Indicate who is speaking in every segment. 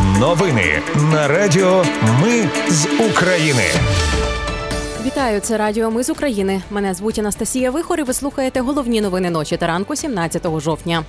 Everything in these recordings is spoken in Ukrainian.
Speaker 1: Новини на Радіо Ми з України.
Speaker 2: Вітаю, це Радіо Ми з України. Мене звуть Анастасія Вихор і Ви слухаєте головні новини ночі та ранку 17 жовтня.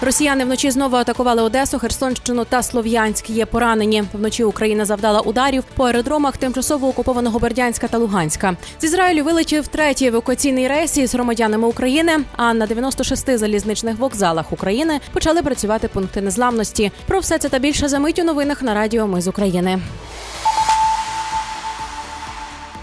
Speaker 2: Росіяни вночі знову атакували Одесу, Херсонщину та Слов'янськ. Є поранені. Вночі Україна завдала ударів по аеродромах тимчасово окупованого Бердянська та Луганська. З Ізраїлю вилетів третій евакуаційний рейс із громадянами України. А на 96 залізничних вокзалах України почали працювати пункти незламності. Про все це та більше за мить у новинах на Радіо Ми з України.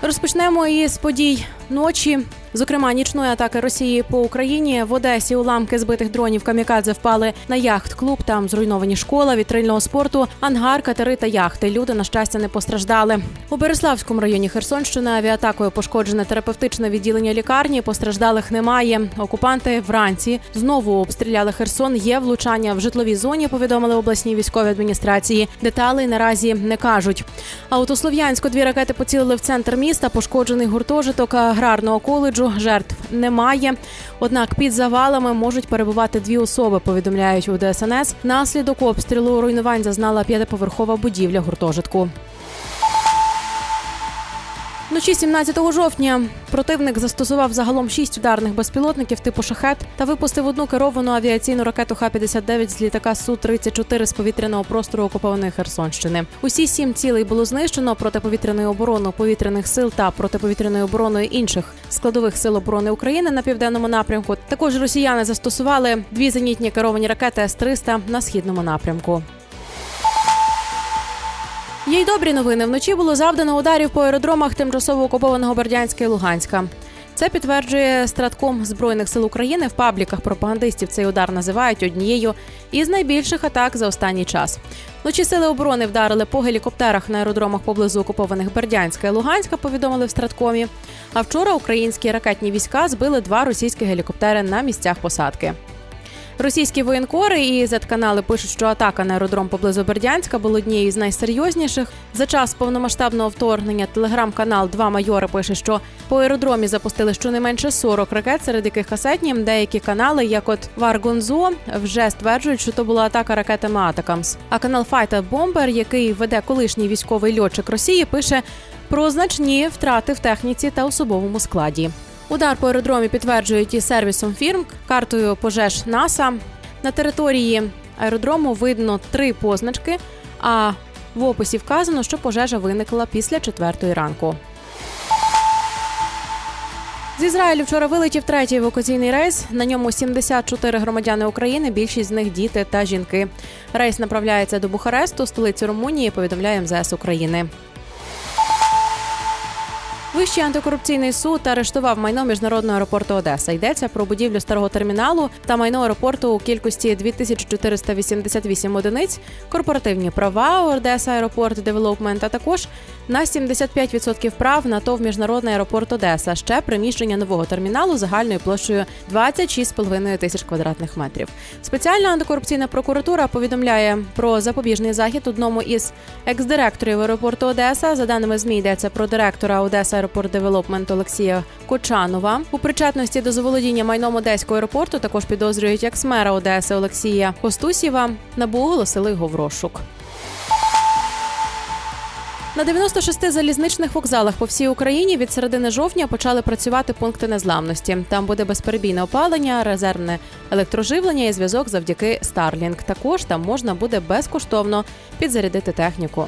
Speaker 2: Розпочнемо із подій ночі. Зокрема, нічної атаки Росії по Україні в Одесі уламки збитих дронів камікадзе впали на яхт-клуб. Там зруйновані школа, вітрильного спорту, ангар, катери та яхти. Люди на щастя не постраждали. У Береславському районі Херсонщини авіатакою пошкоджене терапевтичне відділення лікарні. Постраждалих немає. Окупанти вранці знову обстріляли Херсон. Є влучання в житловій зоні. Повідомили обласній військовій адміністрації. Деталей наразі не кажуть. А от у Слов'янську дві ракети поцілили в центр міста. Пошкоджений гуртожиток аграрного коледжу жертв немає. Однак під завалами можуть перебувати дві особи. Повідомляють у ДСНС. Наслідок обстрілу руйнувань зазнала п'ятиповерхова будівля гуртожитку. Вночі 17 жовтня противник застосував загалом шість ударних безпілотників типу шахет та випустив одну керовану авіаційну ракету Х-59 з літака су 34 з повітряного простору окупованої Херсонщини. Усі сім цілей було знищено протиповітряною обороною повітряних сил та протиповітряною обороною інших складових сил оборони України на південному напрямку. Також росіяни застосували дві зенітні керовані ракети С-300 на східному напрямку. Є й добрі новини. Вночі було завдано ударів по аеродромах тимчасово окупованого Бердянська і Луганська. Це підтверджує стратком збройних сил України в пабліках пропагандистів. Цей удар називають однією із найбільших атак за останній час. Вночі сили оборони вдарили по гелікоптерах на аеродромах поблизу окупованих Бердянська і Луганська. Повідомили в страткомі. А вчора українські ракетні війська збили два російські гелікоптери на місцях посадки. Російські воєнкори і Z-канали пишуть, що атака на аеродром поблизу Бердянська була однією з найсерйозніших. За час повномасштабного вторгнення телеграм-канал Два майори пише, що по аеродромі запустили щонайменше 40 ракет, серед яких касетні. Деякі канали, як от Варгонзо, вже стверджують, що то була атака ракетами Атакамс. А канал Fighter Bomber, який веде колишній військовий льотчик Росії, пише про значні втрати в техніці та особовому складі. Удар по аеродромі підтверджують і сервісом фірм, картою пожеж НАСА. На території аеродрому видно три позначки. А в описі вказано, що пожежа виникла після четвертої ранку. З Ізраїлю вчора вилетів третій евакуаційний рейс. На ньому 74 громадяни України. Більшість з них діти та жінки. Рейс направляється до Бухаресту, столиці Румунії. Повідомляє МЗС України. Вищий антикорупційний суд арештував майно міжнародного аеропорту Одеса. Йдеться про будівлю старого терміналу та майно аеропорту у кількості 2488 одиниць, корпоративні права Одеса Аеропорт Девелопмент, а також на 75% прав на ТОВ міжнародний аеропорт Одеса. Ще приміщення нового терміналу загальною площею 26,5 тисяч квадратних метрів. Спеціальна антикорупційна прокуратура повідомляє про запобіжний захід одному із екс-директорів аеропорту Одеса. За даними змі йдеться про директора Одеса Аеропорт Девелопмент Олексія Кочанова. У причетності до заволодіння майном Одеського аеропорту також підозрюють екс-мера Одеси Олексія Костусєва. Набу оголосили його в розшук. На 96 залізничних вокзалах по всій Україні від середини жовтня почали працювати пункти незламності. Там буде безперебійне опалення, резервне електроживлення і зв'язок завдяки Starlink. Також там можна буде безкоштовно підзарядити техніку.